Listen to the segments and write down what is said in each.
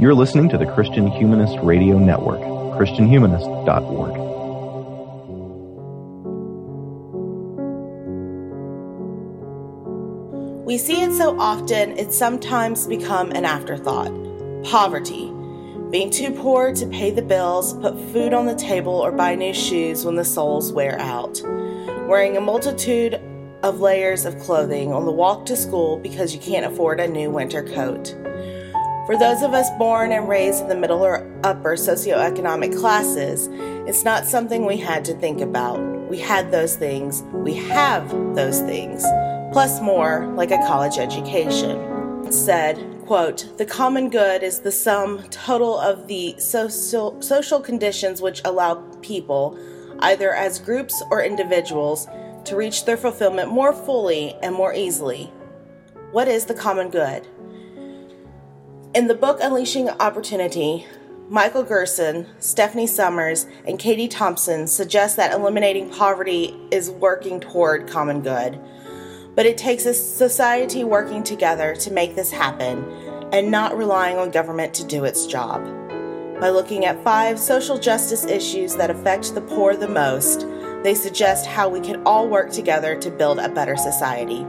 You're listening to the Christian Humanist Radio Network, ChristianHumanist.org. We see it so often, it's sometimes become an afterthought. Poverty. Being too poor to pay the bills, put food on the table, or buy new shoes when the soles wear out. Wearing a multitude of layers of clothing on the walk to school because you can't afford a new winter coat. For those of us born and raised in the middle or upper socioeconomic classes, it's not something we had to think about. We had those things, we have those things plus more, like a college education. It said, quote, the common good is the sum total of the social, social conditions which allow people, either as groups or individuals, to reach their fulfillment more fully and more easily. What is the common good? In the book Unleashing Opportunity, Michael Gerson, Stephanie Summers, and Katie Thompson suggest that eliminating poverty is working toward common good. But it takes a society working together to make this happen and not relying on government to do its job. By looking at five social justice issues that affect the poor the most, they suggest how we can all work together to build a better society.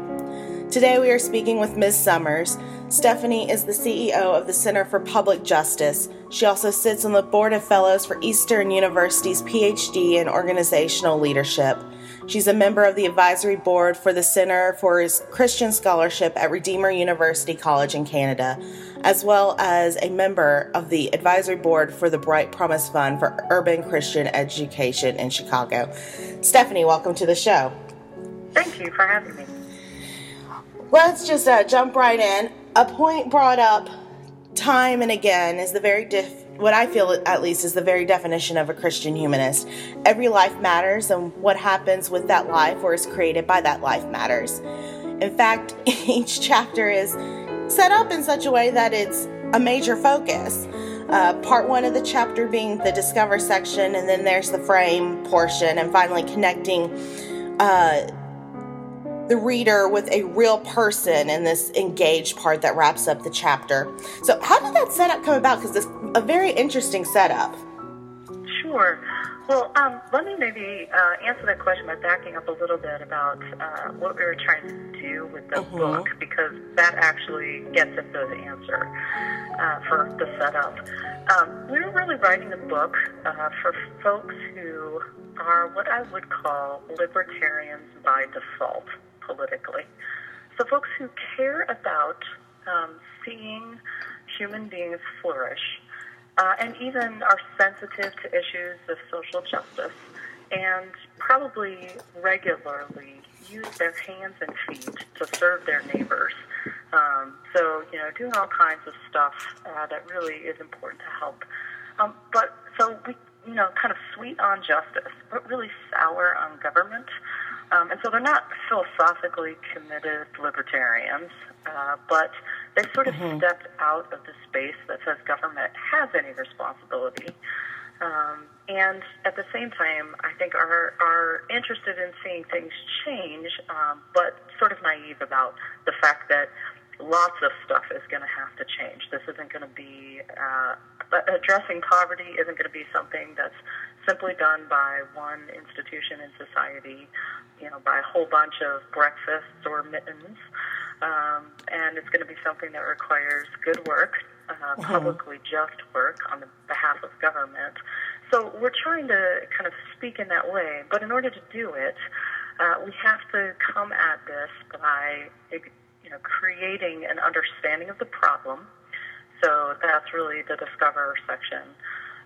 Today we are speaking with Ms. Summers. Stephanie is the CEO of the Center for Public Justice. She also sits on the Board of Fellows for Eastern University's PhD in Organizational Leadership. She's a member of the advisory board for the Center for Christian Scholarship at Redeemer University College in Canada, as well as a member of the advisory board for the Bright Promise Fund for Urban Christian Education in Chicago. Stephanie, welcome to the show. Thank you for having me. Let's just uh, jump right in. A point brought up time and again is the very diff what I feel at least is the very definition of a Christian humanist. Every life matters, and what happens with that life or is created by that life matters. In fact, each chapter is set up in such a way that it's a major focus. Uh, part one of the chapter being the discover section, and then there's the frame portion, and finally connecting uh, the reader with a real person in this engaged part that wraps up the chapter. So, how did that setup come about? Because it's a very interesting setup. Sure. Well, um, let me maybe uh, answer that question by backing up a little bit about uh, what we were trying to do with the mm-hmm. book, because that actually gets at the answer uh, for the setup. Um, we were really writing the book uh, for folks who are what I would call libertarians by default politically. So, folks who care about um, seeing human beings flourish uh, and even are sensitive to issues of social justice and probably regularly use their hands and feet to serve their neighbors. Um, so, you know, doing all kinds of stuff uh, that really is important to help. Um, but so we, you know, kind of sweet on justice, but really sour on government. Um, and so they're not philosophically committed libertarians, uh, but they sort of mm-hmm. stepped out of the space that says government has any responsibility. Um, and at the same time, I think are are interested in seeing things change, um, but sort of naive about the fact that lots of stuff is going to have to change. This isn't going to be uh, addressing poverty isn't going to be something that's simply done by one institution in society, you know, by a whole bunch of breakfasts or mittens. Um, and it's going to be something that requires good work, uh, mm-hmm. publicly just work on the behalf of government. So we're trying to kind of speak in that way, but in order to do it, uh, we have to come at this by you know creating an understanding of the problem. So that's really the discover section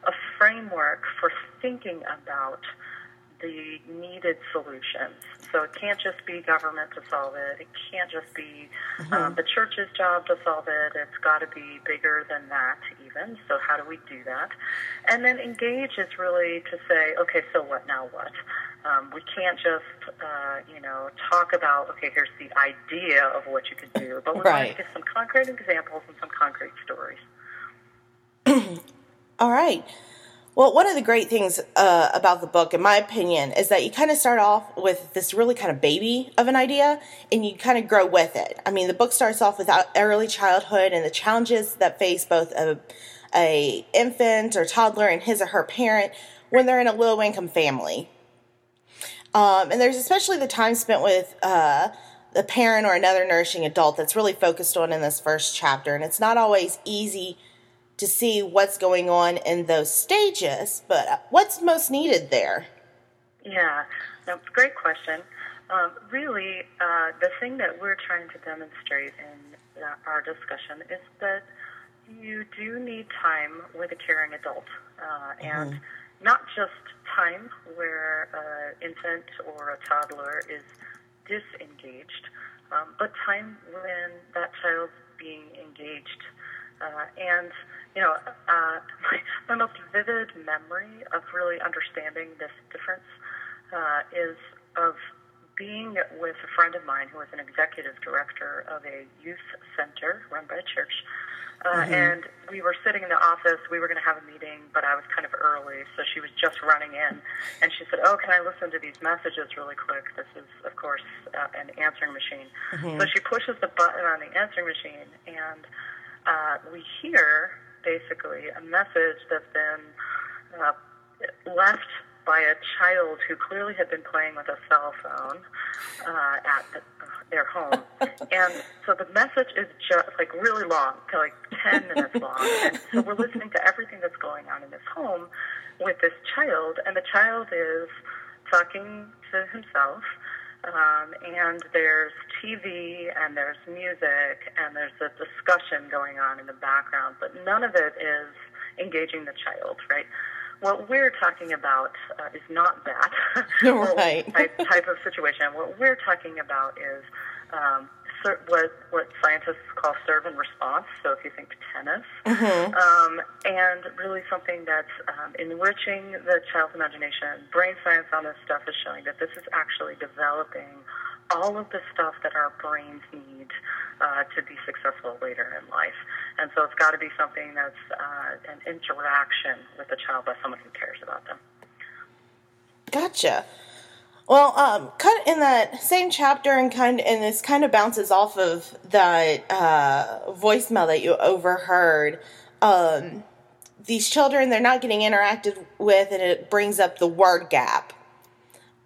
a framework for thinking about the needed solutions. So it can't just be government to solve it. It can't just be mm-hmm. um, the church's job to solve it. It's got to be bigger than that, even. So how do we do that? And then engage is really to say, okay, so what now? What? Um, we can't just, uh, you know, talk about, okay, here's the idea of what you can do, but we right. want to give some concrete examples and some concrete stories. All right. Well, one of the great things uh, about the book, in my opinion, is that you kind of start off with this really kind of baby of an idea and you kind of grow with it. I mean, the book starts off with early childhood and the challenges that face both a, a infant or toddler and his or her parent when they're in a low income family. Um, and there's especially the time spent with uh, the parent or another nourishing adult that's really focused on in this first chapter. And it's not always easy to see what's going on in those stages, but what's most needed there? Yeah, a great question. Um, really, uh, the thing that we're trying to demonstrate in our discussion is that you do need time with a caring adult, uh, and mm-hmm. not just time where an infant or a toddler is disengaged, um, but time when that child's being engaged. Uh, and you know, uh, my, my most vivid memory of really understanding this difference uh, is of being with a friend of mine who was an executive director of a youth center run by a church. Uh, mm-hmm. And we were sitting in the office. We were going to have a meeting, but I was kind of early, so she was just running in. And she said, "Oh, can I listen to these messages really quick?" This is, of course, uh, an answering machine. Mm-hmm. So she pushes the button on the answering machine, and uh, we hear basically a message that's been uh, left by a child who clearly had been playing with a cell phone uh, at the, uh, their home. and so the message is just like really long, like 10 minutes long. And so we're listening to everything that's going on in this home with this child, and the child is talking to himself. Um, and there's TV and there's music and there's a discussion going on in the background, but none of it is engaging the child, right? What we're talking about uh, is not that right. type, type of situation. What we're talking about is um, what what scientists call serve and response. So if you think tennis, mm-hmm. um, and really something that's um, enriching the child's imagination. Brain science on this stuff is showing that this is actually developing all of the stuff that our brains need uh, to be successful later in life. And so it's got to be something that's uh, an interaction with the child by someone who cares about them. Gotcha. Well, um, in that same chapter, and kind of, and this kind of bounces off of that uh, voicemail that you overheard. Um, these children, they're not getting interacted with, and it brings up the word gap.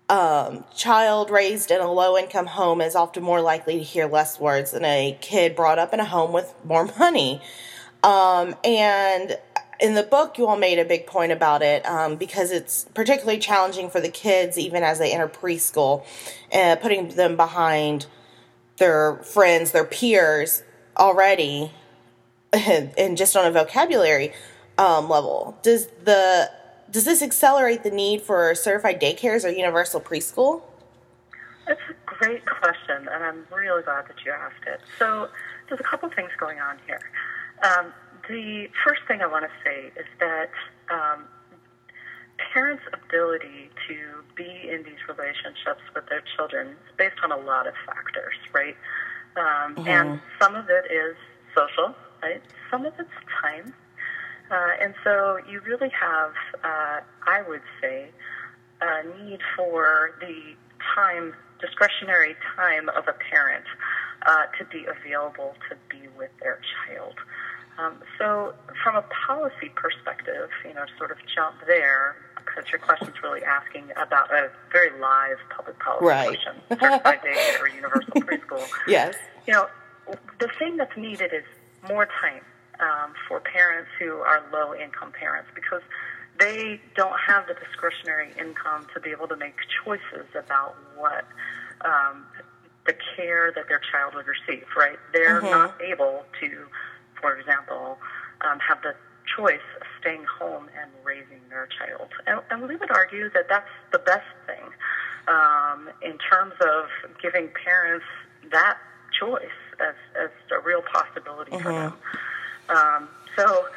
Um, child raised in a low income home is often more likely to hear less words than a kid brought up in a home with more money. Um, and in the book, you all made a big point about it um, because it's particularly challenging for the kids, even as they enter preschool, uh, putting them behind their friends, their peers already, and just on a vocabulary um, level. Does the does this accelerate the need for certified daycares or universal preschool? That's a great question, and I'm really glad that you asked it. So, there's a couple things going on here. Um, the first thing I want to say is that um, parents' ability to be in these relationships with their children is based on a lot of factors, right? Um, mm-hmm. And some of it is social, right? Some of it's time. Uh, and so you really have, uh, I would say, a need for the time, discretionary time of a parent uh, to be available to be with their child. Um, so, from a policy perspective, you know, sort of jump there because your question is really asking about a very live public policy right. question, certified or universal preschool. Yes. You know, the thing that's needed is more time um, for parents who are low income parents because they don't have the discretionary income to be able to make choices about what um, the care that their child would receive, right? They're mm-hmm. not able to for example, um, have the choice of staying home and raising their child. And, and we would argue that that's the best thing um, in terms of giving parents that choice as, as a real possibility mm-hmm. for them. Um, so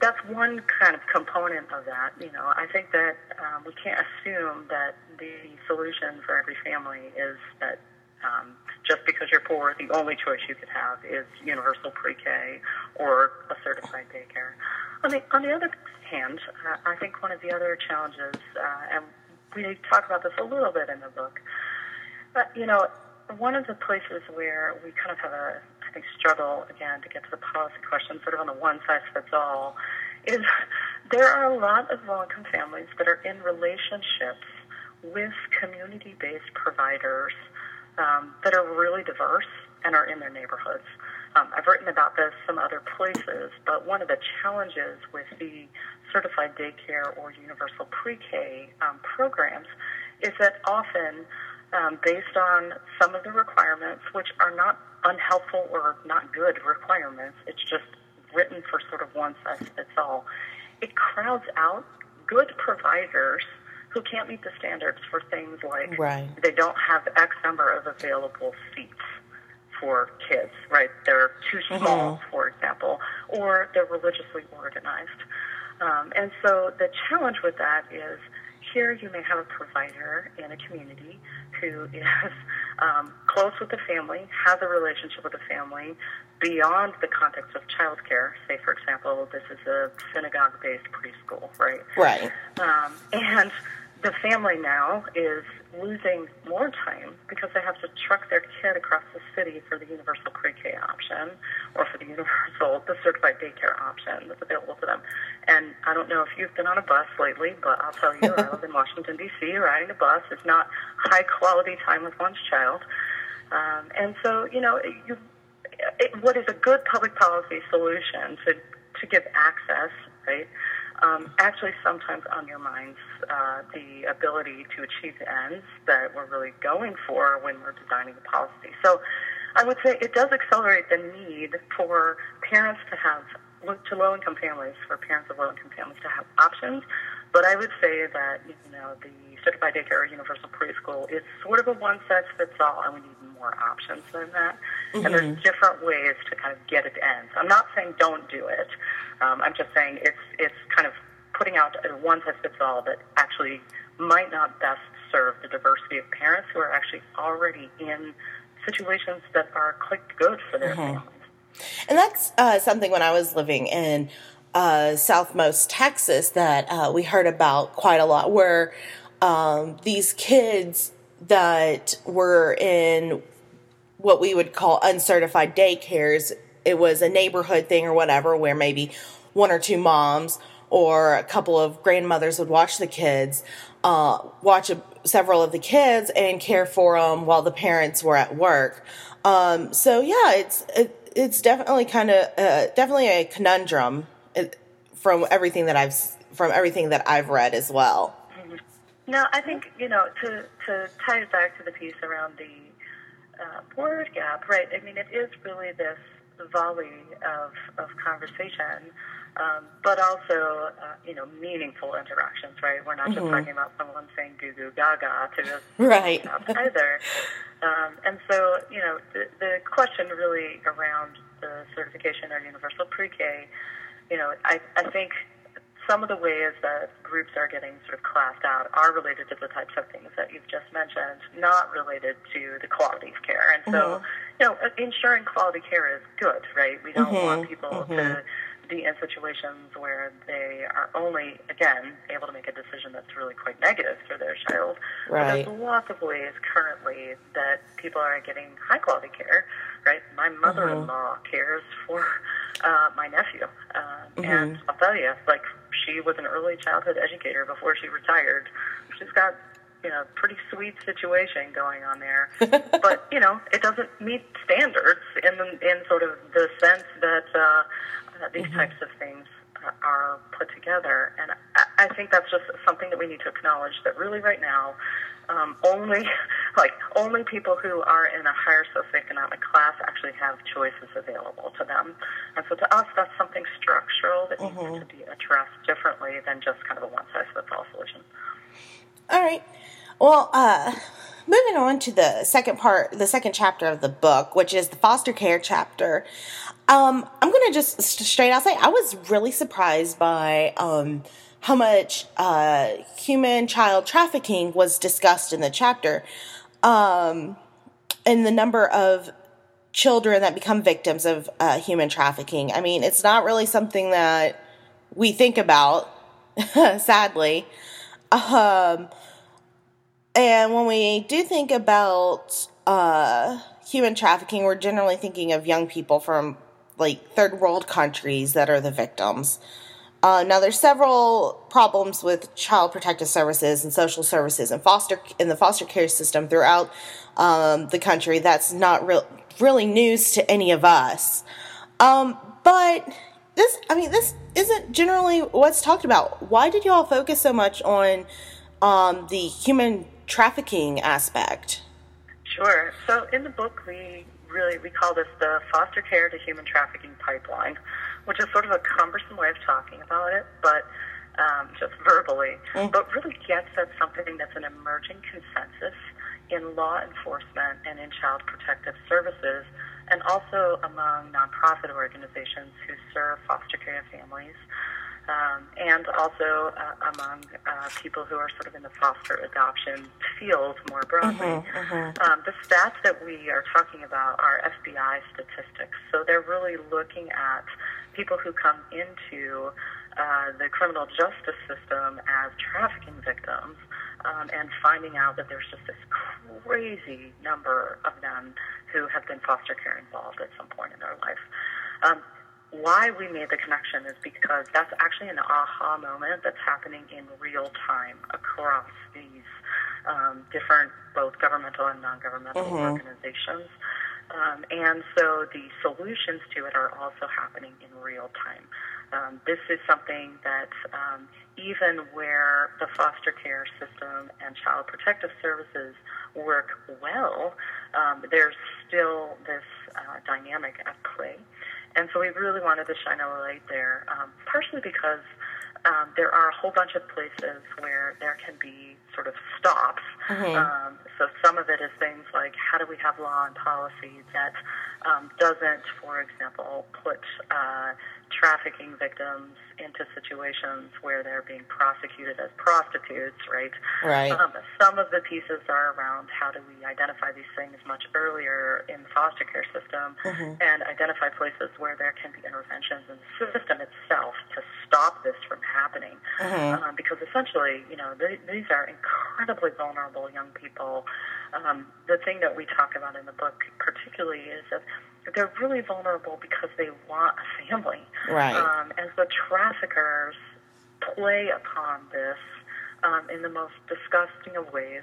that's one kind of component of that. You know, I think that um, we can't assume that the solution for every family is that um, just because you're poor, the only choice you could have is universal pre-K or a certified daycare. On the, on the other hand, uh, I think one of the other challenges, uh, and we talk about this a little bit in the book, but, you know, one of the places where we kind of have a, I think, struggle, again, to get to the policy question, sort of on the one size fits all, is there are a lot of low income families that are in relationships with community based providers um, that are really diverse and are in their neighborhoods. Um, I've written about this some other places, but one of the challenges with the certified daycare or universal pre K um, programs is that often, um, based on some of the requirements, which are not unhelpful or not good requirements, it's just written for sort of one size fits all, it crowds out good providers who can't meet the standards for things like right. they don't have X number of available seats for kids, right? They're too small, mm-hmm. for example, or they're religiously organized. Um, and so the challenge with that is here you may have a provider in a community who is um, close with the family, has a relationship with the family beyond the context of childcare. Say, for example, this is a synagogue-based preschool, right? Right. Um, and the family now is losing more time because they have to truck their kid across the city for the universal pre-K option or for the universal, the certified daycare option that's available to them. And I don't know if you've been on a bus lately, but I'll tell you, I live in Washington, D.C., riding a bus is not high quality time with one's child. Um, and so, you know, you, it, what is a good public policy solution to, to give access, right? Um, actually sometimes on undermines uh, the ability to achieve the ends that we're really going for when we're designing the policy. So I would say it does accelerate the need for parents to have, to low income families, for parents of low income families to have options. But I would say that, you know, the certified daycare or universal preschool is sort of a one size fits all, and we need more options than that. Mm-hmm. And there's different ways to kind of get it ends. I'm not saying don't do it. Um, I'm just saying it's it's kind of putting out a one size fits all that actually might not best serve the diversity of parents who are actually already in situations that are quite good for their mm-hmm. families. And that's uh, something when I was living in uh, Southmost Texas that uh, we heard about quite a lot, where um, these kids that were in what we would call uncertified daycares, it was a neighborhood thing or whatever, where maybe one or two moms or a couple of grandmothers would watch the kids, uh, watch a, several of the kids and care for them while the parents were at work. Um, so yeah, it's it, it's definitely kind of uh, definitely a conundrum uh, from everything that I've from everything that I've read as well. Mm-hmm. No, I think you know to to tie it back to the piece around the uh, word gap, right? I mean, it is really this volley of of conversation um, but also, uh, you know, meaningful interactions, right? We're not mm-hmm. just talking about someone saying goo goo gaga to just right. either. Um, and so, you know, the, the question really around the certification or universal pre-K, you know, I, I think some of the ways that groups are getting sort of classed out are related to the types of things that you've just mentioned, not related to the quality of care. And so, mm-hmm. you know, ensuring quality care is good, right? We don't mm-hmm. want people mm-hmm. to be in situations where they are only, again, able to make a decision that's really quite negative for their child. Right. But there's lots of ways currently that people are getting high quality care, right? My mother in law mm-hmm. cares for uh, my nephew. Uh, mm-hmm. And I'll tell you, like, she was an early childhood educator before she retired. She's got you know, pretty sweet situation going on there. but you know, it doesn't meet standards in the, in sort of the sense that uh, these mm-hmm. types of things are put together. And I, I think that's just something that we need to acknowledge that really right now, um, only like only people who are in a higher socioeconomic class actually have choices available to them. And so to us, that's something structural that mm-hmm. needs to be addressed differently than just kind of a one size fits all solution. All right. Well, uh, moving on to the second part, the second chapter of the book, which is the foster care chapter. Um, I'm gonna just straight out say I was really surprised by um, how much uh, human child trafficking was discussed in the chapter, um, and the number of children that become victims of uh, human trafficking. I mean, it's not really something that we think about, sadly. Um, and when we do think about uh, human trafficking, we're generally thinking of young people from like third world countries that are the victims. Uh, now, there's several problems with child protective services and social services and foster in the foster care system throughout um, the country. That's not real, really news to any of us. Um, but this, I mean, this isn't generally what's talked about. Why did y'all focus so much on um, the human trafficking aspect? Sure. So in the book, we really we call this the foster care to human trafficking pipeline, which is sort of a cumbersome way of talking about it, but um, just verbally, mm. but really gets at something that's an emerging consensus in law enforcement and in child protective services, and also among nonprofit organizations who serve foster care families um, and also uh, among uh, people who are sort of in the foster adoption field more broadly. Mm-hmm, mm-hmm. Um, the stats that we are talking about are FBI statistics. So they're really looking at people who come into uh, the criminal justice system as trafficking victims um, and finding out that there's just this crazy number of them who have been foster care involved at some point in their life. Um, why we made the connection is because that's actually an aha moment that's happening in real time across these um, different, both governmental and non-governmental mm-hmm. organizations. Um, and so the solutions to it are also happening in real time. Um, this is something that um, even where the foster care system and child protective services work well, um, there's still this uh, dynamic at play. And so we really wanted to shine a light there, um, partially because um, there are a whole bunch of places where there can be sort of stops. Mm-hmm. Um, so some of it is things like how do we have law and policy that um, doesn't, for example, put uh, trafficking victims into situations where they're being prosecuted as prostitutes, right? Right. Um, some of the pieces are around how do we identify these things much earlier in the foster care system mm-hmm. and identify places where there can be interventions in the system itself to stop this from happening. Mm-hmm. Um, because essentially, you know, they, these are incredibly vulnerable young people. Um, the thing that we talk about in the book particularly is that they're really vulnerable because they want a family. Right. Um, and the traffickers play upon this um, in the most disgusting of ways.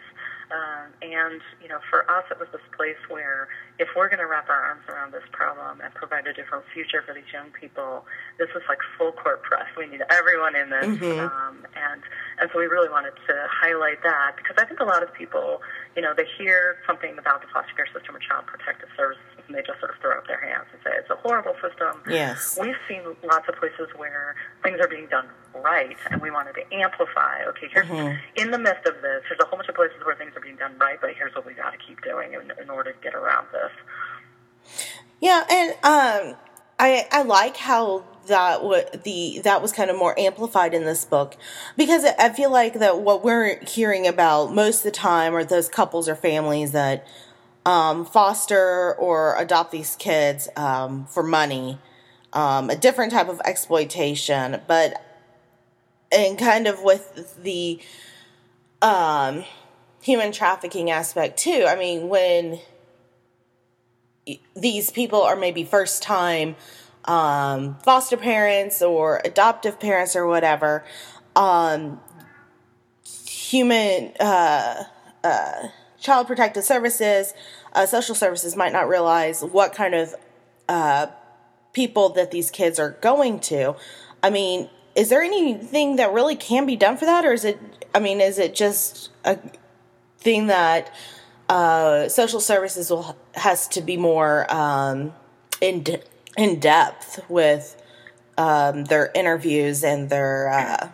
Um, and, you know, for us, it was this place where if we're going to wrap our arms around this problem and provide a different future for these young people, this was like full court press. We need everyone in this. Mm-hmm. Um, and, and so we really wanted to highlight that because I think a lot of people, you know, they hear something about the foster care system or child protective services and they just sort of throw up their hands and say it's a horrible system. Yes. We've seen lots of places where things are being done right, and we wanted to amplify. Okay, here's mm-hmm. in the midst of this, there's a whole bunch of places where things are being done right, but here's what we got to keep doing in, in order to get around this. Yeah, and um, I I like how that what the that was kind of more amplified in this book because I feel like that what we're hearing about most of the time are those couples or families that um, foster or adopt these kids um, for money, um, a different type of exploitation, but and kind of with the um, human trafficking aspect too. I mean, when these people are maybe first time um, foster parents or adoptive parents or whatever, um, human. Uh, uh, child protective services, uh, social services might not realize what kind of uh, people that these kids are going to. I mean, is there anything that really can be done for that, or is it? I mean, is it just a thing that uh, social services will has to be more um, in de- in depth with um, their interviews and their uh,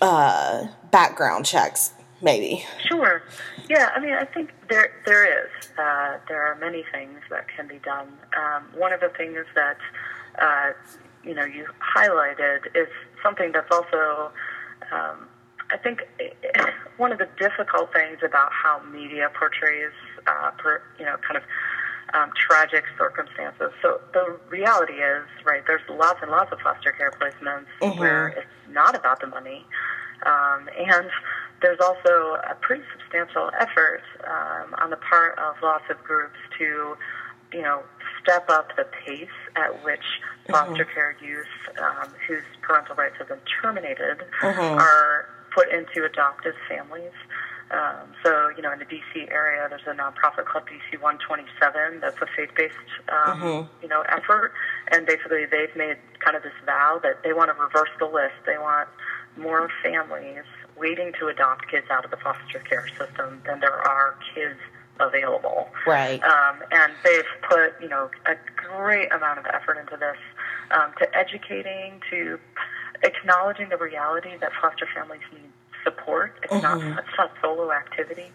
uh, background checks? Maybe. Sure. Yeah, I mean, I think there there is. Uh, there are many things that can be done. Um, one of the things that uh, you know you highlighted is something that's also, um, I think, one of the difficult things about how media portrays, uh, per, you know, kind of um, tragic circumstances. So the reality is, right, there's lots and lots of foster care placements Mhm. where it's not about the money. Um, and there's also a pretty substantial effort um, on the part of lots of groups to, you know, step up the pace at which foster care youth um, whose parental rights have been terminated Mhm. are put into adoptive families. Um, so, you know, in the DC area, there's a nonprofit called DC 127 that's a faith-based, um, Mhm. you know, effort. And basically, they've made kind of this vow that they want to reverse the list. They want more families waiting to adopt kids out of the foster care system than there are kids available. Right. Um, and they've put, you know, a great amount of effort into this, um, to educating, to acknowledging the reality that foster families need support. It's not Mhm. it's not solo activity.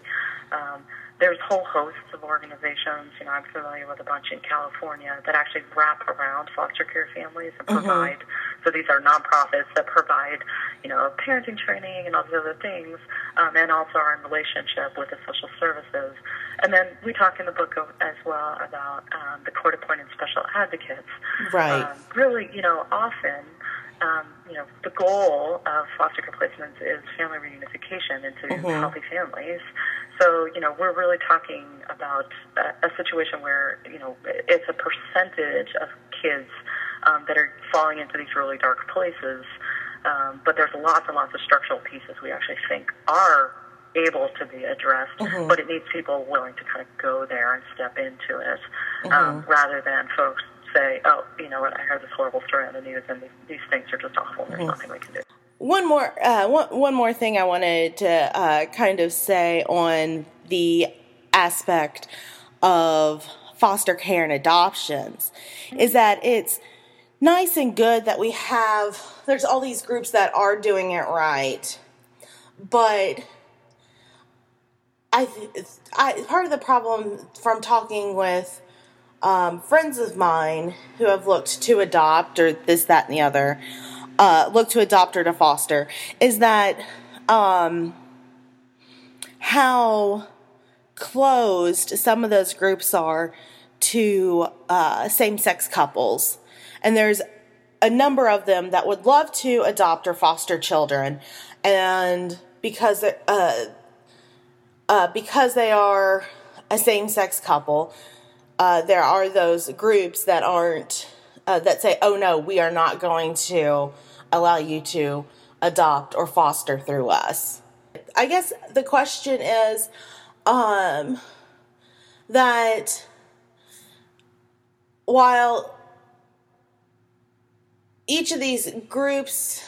Um, there's whole hosts of organizations. You know, I'm familiar with a bunch in California that actually wrap around foster care families and Mhm. provide. So these are nonprofits that provide, you know, parenting training and all these other things, um, and also are in relationship with the social services. And then we talk in the book of- as well about um, the court-appointed special advocates. Right. Um, really, you know, often, um, you know, the goal of foster care placements is family reunification into Mhm. healthy families. So, you know, we're really talking about a, a situation where, you know, it's a percentage of kids um, that are falling into these really dark places. Um, but there's lots and lots of structural pieces we actually think are able to be addressed, Mhm. but it needs people willing to kind of go there and step into it Mm-hmm. um, rather than folks say, oh, you know what, I heard this horrible story on the news and these, these things are just awful and there's nothing we can do. One more, uh, one, one more thing I wanted to uh, kind of say on the aspect of foster care and adoptions is that it's nice and good that we have. There's all these groups that are doing it right, but I, I part of the problem from talking with um, friends of mine who have looked to adopt or this, that, and the other, uh, look to adopt or to foster, is that um, how closed some of those groups are to uh, same sex couples. And there's a number of them that would love to adopt or foster children. And because uh, uh, because they are a same sex couple, uh, there are those groups that aren't uh, that say, "Oh no, we are not going to allow you to adopt or foster through us." I guess the question is um, that while each of these groups,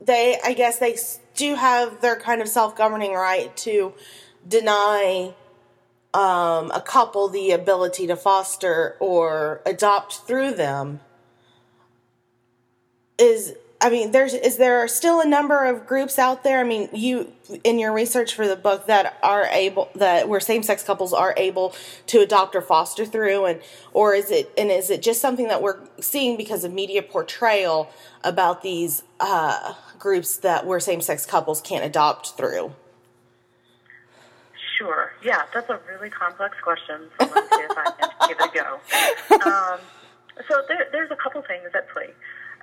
they I guess they do have their kind of self-governing right to deny um, a couple the ability to foster or adopt through them. Is i mean there's is there still a number of groups out there i mean you in your research for the book that are able that where same-sex couples are able to adopt or foster through and or is it and is it just something that we're seeing because of media portrayal about these uh, groups that where same-sex couples can't adopt through Sure. Yeah, that's a really complex question. So let's see if I can give it a go. Um, so there, there's a couple things at play.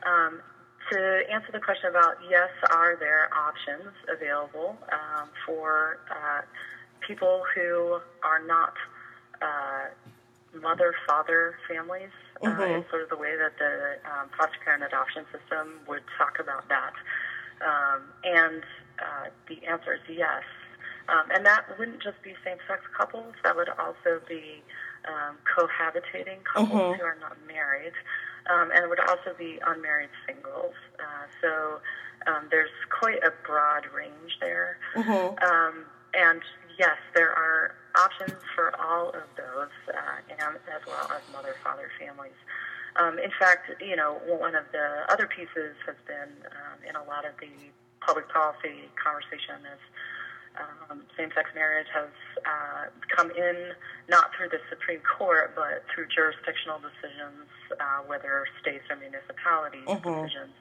Um, to answer the question about yes, are there options available um, for uh, people who are not uh, mother father families? Uh, Mhm. is sort of the way that the um, foster care and adoption system would talk about that. Um, and uh, the answer is yes. Um, and that wouldn't just be same-sex couples. That would also be um, cohabitating couples Mhm. who are not married, um, and would also be unmarried singles. Uh, so um, there's quite a broad range there. mm-hmm. Um, and yes, there are options for all of those, uh, and as well as mother-father families. Um, in fact, you know, one of the other pieces has been um, in a lot of the public policy conversation is um, same-sex marriage has uh, come in not through the Supreme Court, but through jurisdictional decisions, uh, whether states or municipalities Mhm. decisions.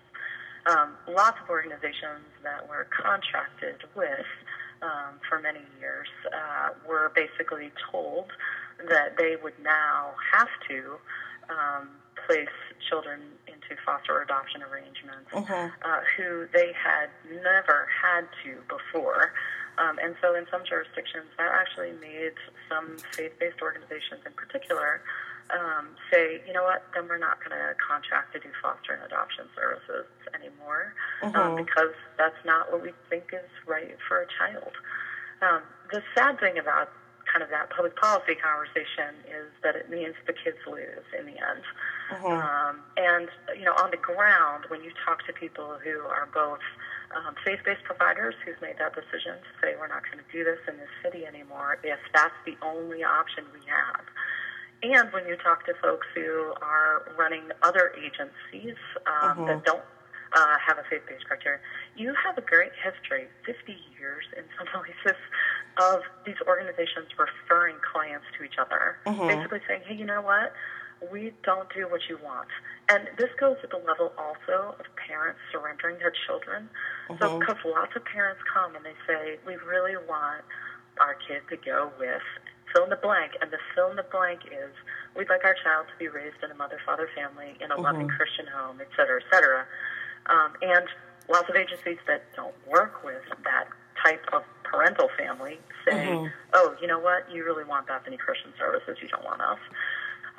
Um, lots of organizations that were contracted with um, for many years uh, were basically told that they would now have to um, place children into foster adoption arrangements Mhm. uh, who they had never had to before. Um, and so, in some jurisdictions, that actually made some faith based organizations in particular um, say, you know what, then we're not going to contract to do foster and adoption services anymore um, Mhm. because that's not what we think is right for a child. Um, the sad thing about kind of that public policy conversation is that it means the kids lose in the end. Um, and, you know, on the ground, when you talk to people who are both um, faith-based providers who've made that decision to say we're not going to do this in this city anymore if that's the only option we have. And when you talk to folks who are running other agencies um, that don't uh, have a faith-based criteria, you have a great history, 50 years in some places, of these organizations referring clients to each other, basically saying, hey, you know what? We don't do what you want. And this goes at the level also of parents surrendering their children. So, uh-huh. because lots of parents come and they say, we really want our kid to go with fill in the blank, and the fill in the blank is we'd like our child to be raised in a mother father family in a loving uh-huh. Christian home, et cetera, et cetera. Um, and lots of agencies that don't work with that type of parental family say, uh-huh. oh, you know what, you really want Bethany Christian Services, you don't want us.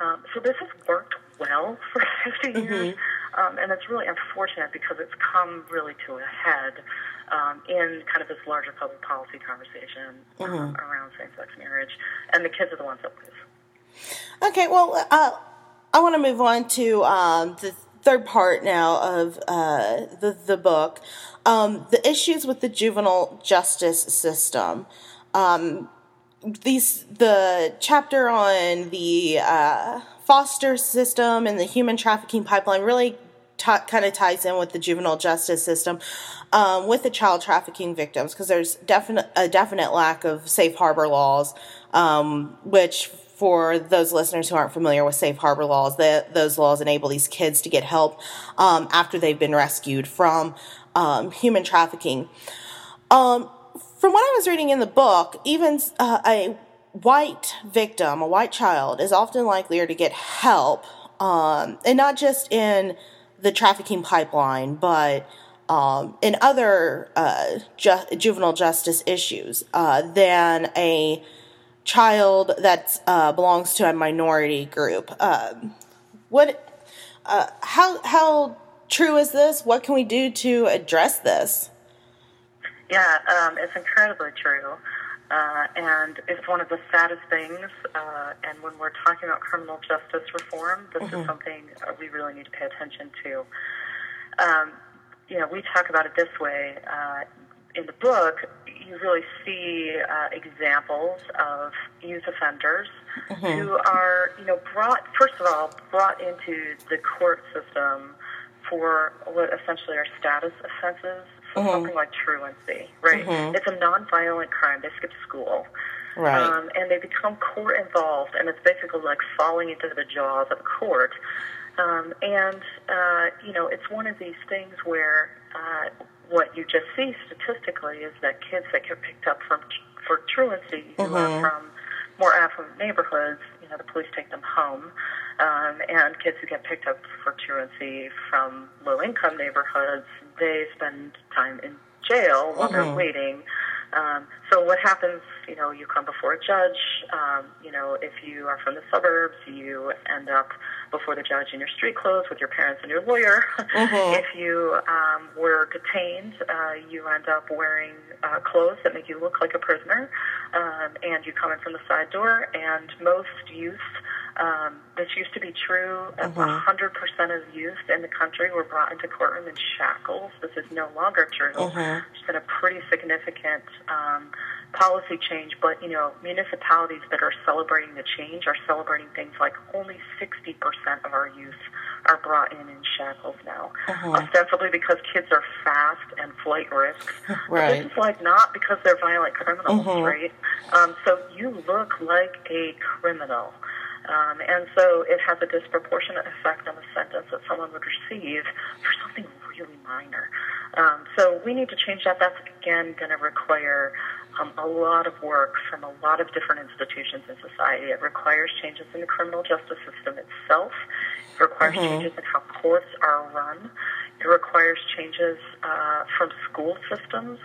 Um, so this has worked well for 50 years, um, and it's really unfortunate because it's come really to a head um, in kind of this larger public policy conversation um, around same-sex marriage, and the kids are the ones that lose. Okay, well, uh, I want to move on to um, the third part now of uh, the the book, um, the issues with the juvenile justice system. Um, these the chapter on the uh, foster system and the human trafficking pipeline really t- kind of ties in with the juvenile justice system um, with the child trafficking victims because there's definite a definite lack of safe harbor laws, um, which for those listeners who aren't familiar with safe harbor laws, that those laws enable these kids to get help um, after they've been rescued from um, human trafficking. Um, from what I was reading in the book, even uh, a white victim, a white child, is often likelier to get help, um, and not just in the trafficking pipeline, but um, in other uh, ju- juvenile justice issues uh, than a child that uh, belongs to a minority group. Um, what? Uh, how how true is this? What can we do to address this? Yeah, um, it's incredibly true. Uh, and it's one of the saddest things. Uh, and when we're talking about criminal justice reform, this is something we really need to pay attention to. Um, you know, we talk about it this way uh, in the book. You really see uh, examples of youth offenders who are, you know, brought first of all brought into the court system for what essentially are status offenses, so something like truancy, right? It's a nonviolent crime. They skip school. Right. Um, and they become court involved, and it's basically like falling into the jaws of a court. Um, and, uh, you know, it's one of these things where uh, what you just see statistically is that kids that get picked up from for truancy who are from more affluent neighborhoods, you know, the police take them home. Um, and kids who get picked up for truancy from low income neighborhoods, they spend time in jail while they're waiting. Um, so what happens, you know, you come before a judge, um, you know, if you are from the suburbs, you end up before the judge in your street clothes with your parents and your lawyer. if you um, were detained, uh, you end up wearing uh, clothes that make you look like a prisoner, um, and you come in from the side door, and most youth um, this used to be true of 100% of youth in the country were brought into courtroom in shackles. This is no longer true. It's been a pretty significant um, policy change, but you know, municipalities that are celebrating the change are celebrating things like only 60% of our youth are brought in in shackles now, ostensibly because kids are fast and flight risks. But Right. this is like not because they're violent criminals, right? Um, so you look like a criminal. Um, and so it has a disproportionate effect on the sentence that someone would receive for something really minor. Um, so we need to change that. That's again going to require um, a lot of work from a lot of different institutions in society. It requires changes in the criminal justice system itself. It requires mm-hmm. changes in how courts are run. It requires changes uh, from school systems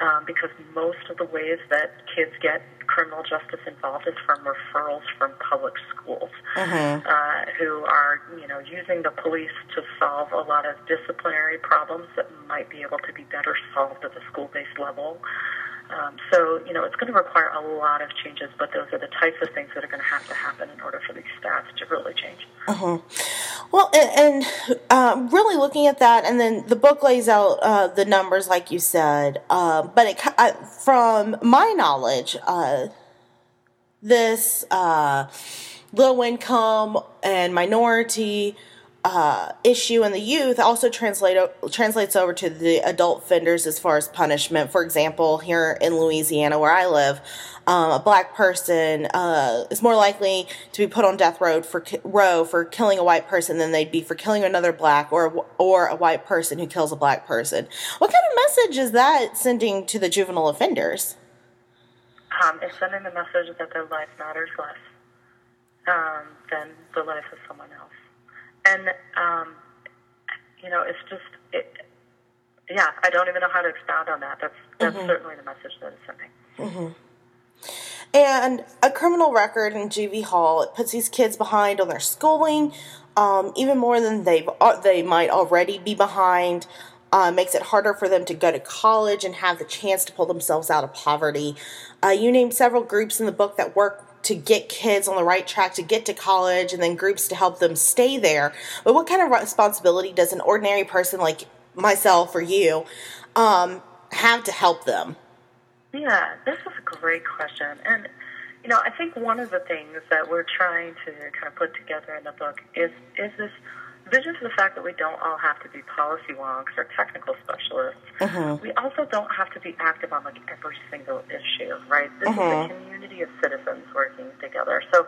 um, because most of the ways that kids get criminal justice involved is from referrals from public schools mm-hmm. uh, who are, you know, using the police to solve a lot of disciplinary problems that might be able to be better solved at the school-based level. Um, so, you know, it's going to require a lot of changes, but those are the types of things that are going to have to happen in order for these stats to really change. Uh-huh. Well, and, and uh, really looking at that, and then the book lays out uh, the numbers, like you said. Uh, but it, I, from my knowledge, uh, this uh, low income and minority uh, issue in the youth also translate translates over to the adult offenders as far as punishment. For example, here in Louisiana, where I live, um, a black person uh, is more likely to be put on death row for row for killing a white person than they'd be for killing another black or or a white person who kills a black person. What kind of message is that sending to the juvenile offenders? Um, it's sending the message that their life matters less um, than the life of someone else and um, you know, it's just, it, yeah, I don't even know how to expound on that. That's that's mm-hmm. certainly the message that it's sending. Mm-hmm. And a criminal record in juvie hall it puts these kids behind on their schooling, um, even more than they uh, they might already be behind. Uh, makes it harder for them to go to college and have the chance to pull themselves out of poverty. Uh, you name several groups in the book that work to get kids on the right track to get to college and then groups to help them stay there. But what kind of responsibility does an ordinary person like myself or you um, have to help them? Yeah, this is a great question. And, you know, I think one of the things that we're trying to kind of put together in the book is, is this vision to the fact that we don't all have to be policy wonks or technical specialists. Mm-hmm. We also don't have to be active on like every single issue, right? This mm-hmm. is a mm-hmm. community of citizens working together. So,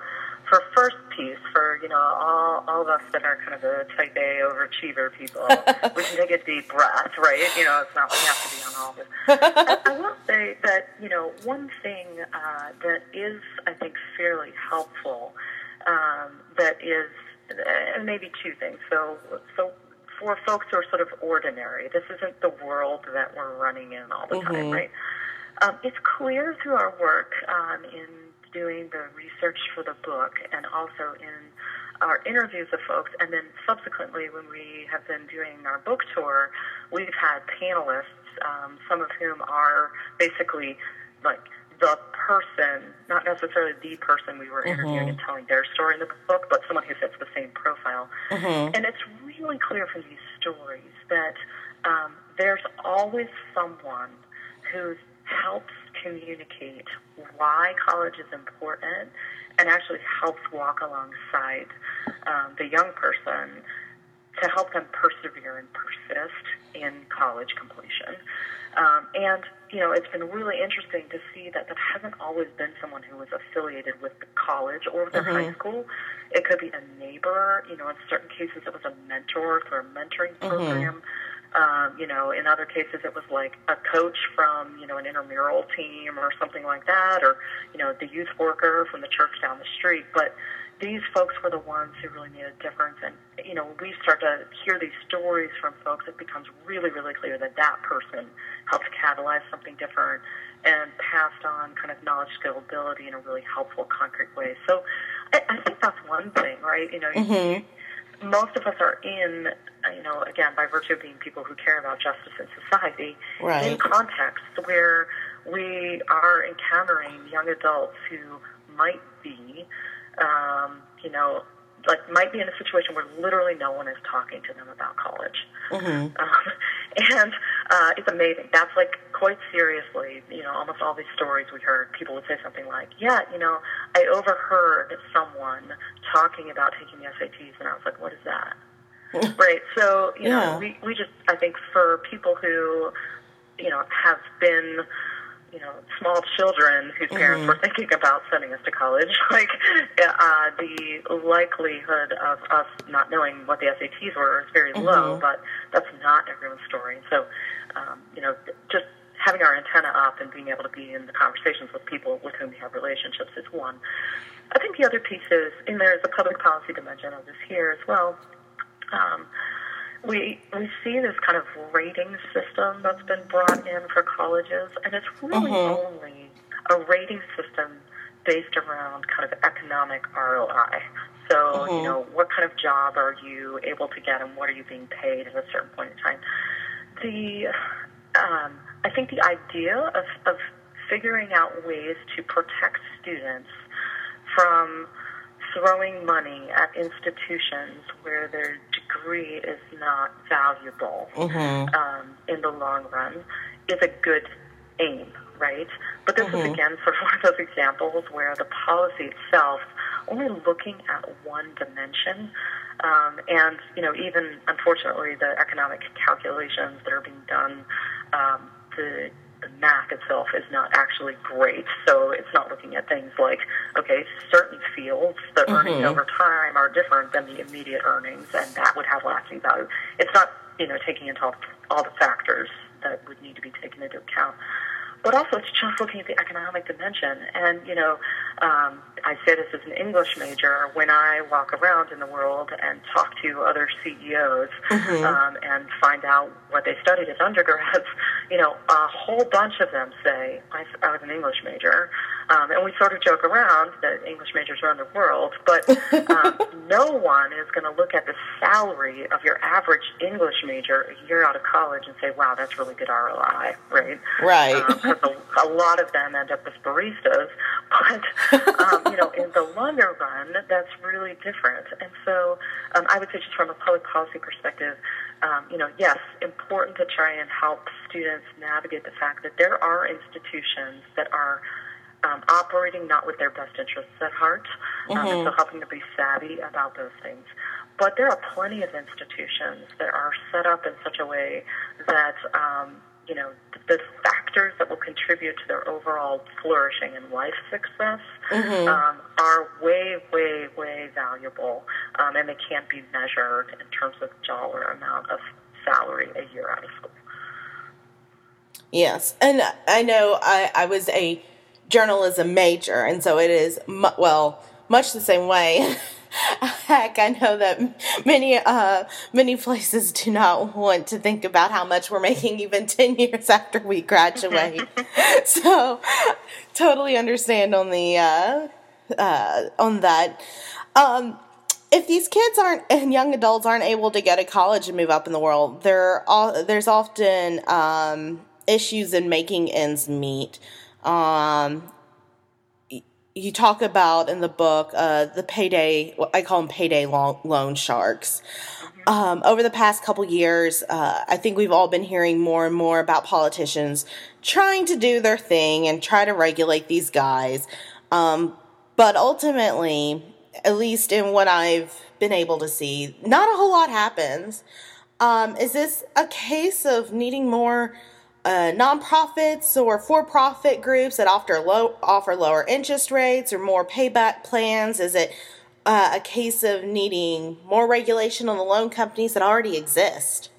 for first piece, for you know all all of us that are kind of the type A overachiever people, we can take a deep breath, right? You know, it's not like we have to be on all this. I, I will say that you know one thing uh, that is I think fairly helpful um, that is and maybe two things. So, so for folks who are sort of ordinary, this isn't the world that we're running in all the mm-hmm. time, right? Um, it's clear through our work um, in doing the research for the book and also in our interviews of folks, and then subsequently when we have been doing our book tour, we've had panelists, um, some of whom are basically like the person, not necessarily the person we were interviewing mm-hmm. and telling their story in the book, but someone who fits the same profile. Mm-hmm. And it's really clear from these stories that um, there's always someone who helps communicate why college is important and actually helps walk alongside um, the young person to help them persevere and persist in college completion. Um, and, you know, it's been really interesting to see that that hasn't always been someone who was affiliated with the college or with the mm-hmm. high school. It could be a neighbor, you know, in certain cases it was a mentor through a mentoring mm-hmm. program. Mm-hmm. Um, you know, in other cases it was like a coach from, you know, an intramural team or something like that, or, you know, the youth worker from the church down the street. But these folks were the ones who really made a difference. And, you know, when we start to hear these stories from folks, it becomes really, really clear that that person helped catalyze something different and passed on kind of knowledge, skill, ability in a really helpful, concrete way. So I, I think that's one thing, right? You know, mm-hmm. most of us are in, you know, again, by virtue of being people who care about justice in society, right. in contexts where we are encountering young adults who might be um, you know, like might be in a situation where literally no one is talking to them about college. Mm-hmm. Um, and uh, it's amazing. That's like quite seriously, you know, almost all these stories we heard, people would say something like, yeah, you know, I overheard someone talking about taking the SATs, and I was like, what is that? right. So, you yeah. know, we, we just, I think for people who, you know, have been you know, small children whose parents mm-hmm. were thinking about sending us to college, like uh, the likelihood of us not knowing what the SATs were is very mm-hmm. low, but that's not everyone's story. So, um, you know, just having our antenna up and being able to be in the conversations with people with whom we have relationships is one. I think the other piece is, and there's a public policy dimension of this here as well. Um, we we see this kind of rating system that's been brought in for colleges, and it's really uh-huh. only a rating system based around kind of economic ROI. So, uh-huh. you know, what kind of job are you able to get, and what are you being paid at a certain point in time? The um, I think the idea of, of figuring out ways to protect students from throwing money at institutions where their degree is not valuable mm-hmm. um, in the long run is a good aim, right? But this mm-hmm. is again sort of one of those examples where the policy itself only looking at one dimension. Um, and you know, even unfortunately, the economic calculations that are being done, um, math itself is not actually great. So it's not looking at things like, okay, certain fields, the mm-hmm. earnings over time are different than the immediate earnings, and that would have lasting value. It's not, you know, taking into all, all the factors that would need to be taken into account but also it's just looking at the economic dimension. And, you know, um, I say this as an English major, when I walk around in the world and talk to other CEOs mm-hmm. um, and find out what they studied as undergrads, you know, a whole bunch of them say, I, I was an English major. Um, and we sort of joke around that English majors run the world, but um, no one is going to look at the salary of your average English major a year out of college and say, wow, that's really good ROI, right? Right. Um, a, a lot of them end up as baristas, but, um, you know, in the longer run, that's really different. And so um, I would say just from a public policy perspective, um, you know, yes, important to try and help students navigate the fact that there are institutions that are um, operating not with their best interests at heart, um, mm-hmm. and so helping to be savvy about those things. But there are plenty of institutions that are set up in such a way that um, you know the factors that will contribute to their overall flourishing and life success mm-hmm. um, are way, way, way valuable, um, and they can't be measured in terms of dollar amount of salary a year out of school. Yes, and I know I, I was a journalism major, and so it is mu- well much the same way. Heck, I know that many uh, many places do not want to think about how much we're making even ten years after we graduate. so, totally understand on the uh, uh, on that. Um, if these kids aren't and young adults aren't able to go to college and move up in the world, there all, there's often um, issues in making ends meet. Um, you talk about in the book uh, the payday, I call them payday loan sharks. Mm-hmm. Um, over the past couple years, uh, I think we've all been hearing more and more about politicians trying to do their thing and try to regulate these guys. Um, but ultimately, at least in what I've been able to see, not a whole lot happens. Um, is this a case of needing more uh, nonprofits or for-profit groups that offer low offer lower interest rates or more payback plans? Is it uh, a case of needing more regulation on the loan companies that already exist?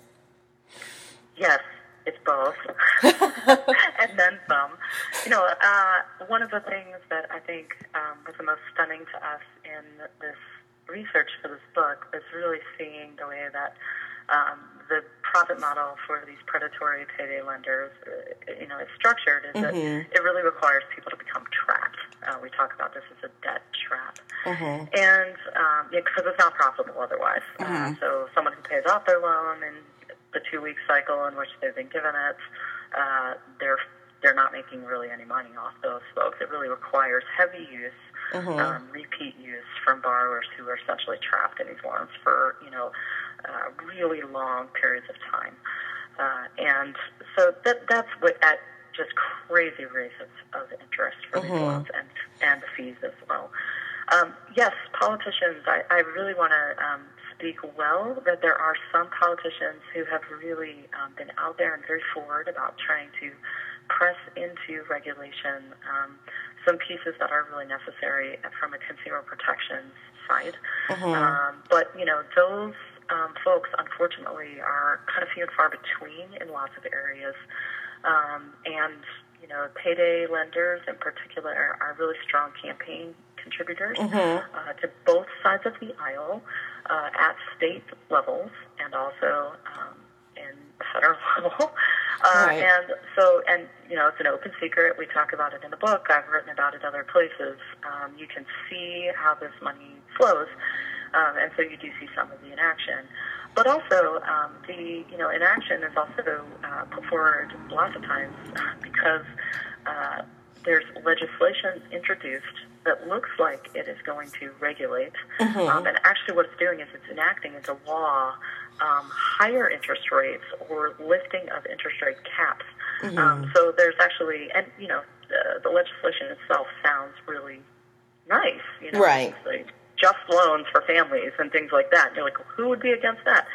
Yes, it's both, and then some. You know, uh, one of the things that I think um, was the most stunning to us in this research for this book was really seeing the way that um, the profit model for these predatory payday lenders, uh, you know, is structured is mm-hmm. that it really requires people to become trapped. Uh, we talk about this as a debt trap, mm-hmm. and um, yeah, because it's not profitable otherwise. Uh, mm-hmm. Uh, so someone who pays off their loan in the two-week cycle in which they've been given it, uh, they're they're not making really any money off those folks. It really requires heavy use, mm-hmm. um, repeat use from borrowers who are essentially trapped in these loans for you know uh, really long periods of time. Uh, and so that that's what at just crazy rates of, of interest for mm-hmm. these loans and and the fees as well. Um, yes, politicians. I, I really want to um, speak well that there are some politicians who have really um, been out there and very forward about trying to press into regulation um, some pieces that are really necessary from a consumer protection side. Mm-hmm. Um, but you know those um, folks, unfortunately, are kind of few and far between in lots of areas. Um, and, you know, payday lenders in particular are really strong campaign contributors Mm-hmm. uh, to both sides of the aisle uh, at state levels and also um, in the federal level. Uh, Right. And so, and you know, it's an open secret. We talk about it in the book. I've written about it other places. Um, you can see how this money flows, um, and so you do see some of the inaction. But also, um, the you know inaction is also uh, put forward lots of times because uh, there's legislation introduced that looks like it is going to regulate, um, and actually what it's doing is it's enacting into law um, higher interest rates or lifting of interest rate caps. Um, so there's actually, and you know, the, the legislation itself sounds really nice. You know, Right. Like just loans for families and things like that. And you're like, who would be against that?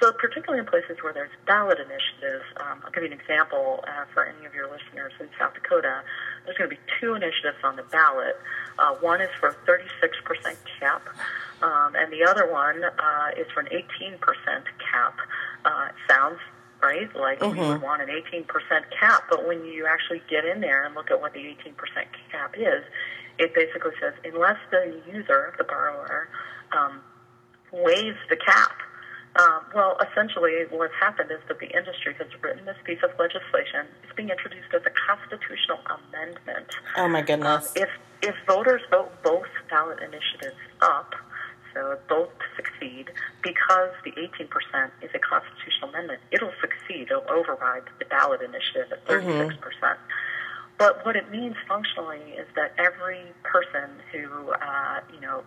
So particularly in places where there's ballot initiatives, um, I'll give you an example uh, for any of your listeners in South Dakota. There's going to be two initiatives on the ballot. Uh, one is for a 36% cap, um, and the other one uh, is for an 18% cap. Uh, sounds right like we would want an 18% cap, but when you actually get in there and look at what the 18% cap is, it basically says unless the user, the borrower, um, waives the cap. Um, well, essentially, what's happened is that the industry has written this piece of legislation. It's being introduced as a constitutional amendment. Oh my Um, goodness. if if voters vote both ballot initiatives up, so both succeed, because the 18% is a constitutional amendment, it'll succeed. It'll override the ballot initiative at 36%. percent But what it means functionally is that every person who, uh, you know,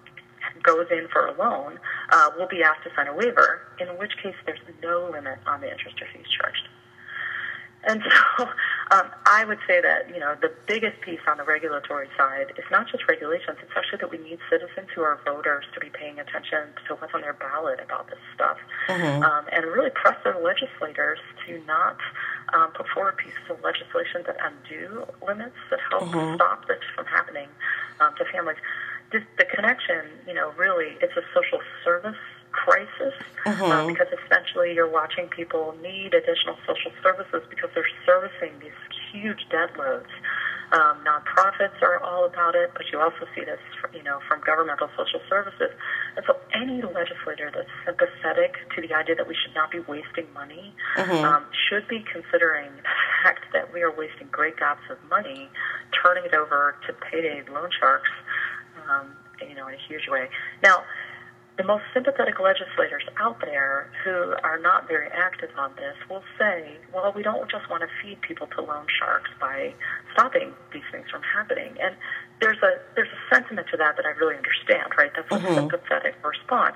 goes in for a loan uh, will be asked to sign a waiver, in which case there's no limit on the interest or fees charged. And so um, I would say that, you know, the biggest piece on the regulatory side is not just regulations, it's actually that we need citizens who are voters to be paying attention to what's on their ballot about this stuff um, and really press their legislators to not um, put forward pieces of legislation that undo limits that help stop this from happening um, to families. This, the connection, you know, really, it's a social service crisis uh, because essentially you're watching people need additional social services because they're servicing these huge debt loads. Um, nonprofits are all about it, but you also see this, you know, from governmental social services. And so, any legislator that's sympathetic to the idea that we should not be wasting money um, should be considering the fact that we are wasting great gobs of money, turning it over to payday loan sharks, um, you know, in a huge way. Now, the most sympathetic legislators out there who are not very active on this will say, well, we don't just want to feed people to loan sharks by stopping these things from happening. And there's a there's a sentiment to that that I really understand, right? That's a sympathetic response.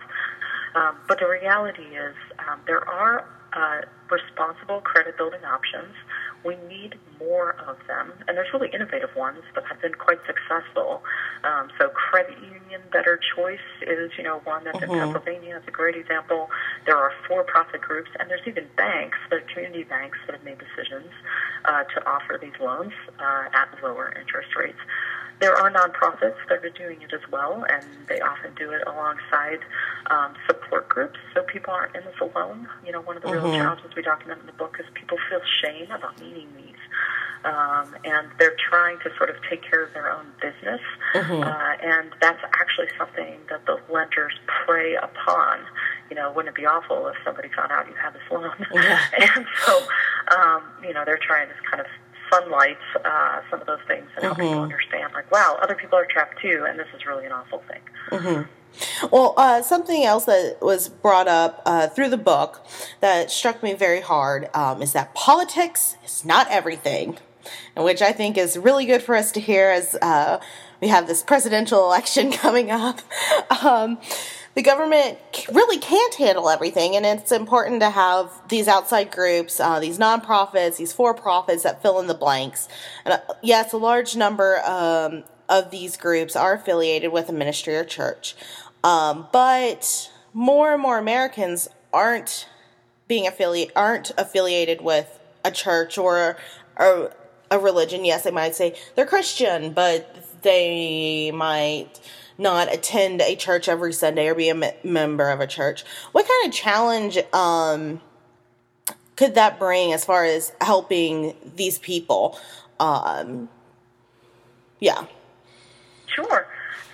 Um, but the reality is um, there are uh, responsible credit building options. We need more of them, and there's really innovative ones that have been quite successful. Um, so, credit union better choice is, you know, one that's in Pennsylvania. It's a great example. There are for-profit groups, and there's even banks, the community banks, that have made decisions uh, to offer these loans uh, at lower interest rates. There are nonprofits that are doing it as well, and they often do it alongside um, support groups, so people aren't in this alone. You know, one of the real challenges we document in the book is people feel shame about needing these. Um, and they're trying to sort of take care of their own business, uh, and that's actually something that the lenders prey upon. You know, wouldn't it be awful if somebody found out you had this loan? and so, um, you know, they're trying to kind of sunlight uh, some of those things and help people understand, like, wow, other people are trapped too, and this is really an awful thing. Well, uh, something else that was brought up uh, through the book that struck me very hard um, is that politics is not everything, and which I think is really good for us to hear as uh, we have this presidential election coming up. Um, the government really can't handle everything, and it's important to have these outside groups, uh, these nonprofits, these for profits that fill in the blanks. And uh, yes, a large number um, of these groups are affiliated with a ministry or church, um, but more and more Americans aren't being affiliate aren't affiliated with a church or a, a religion. Yes, they might say they're Christian, but they might not attend a church every Sunday or be a me- member of a church. What kind of challenge um, could that bring as far as helping these people? Um, yeah. Sure.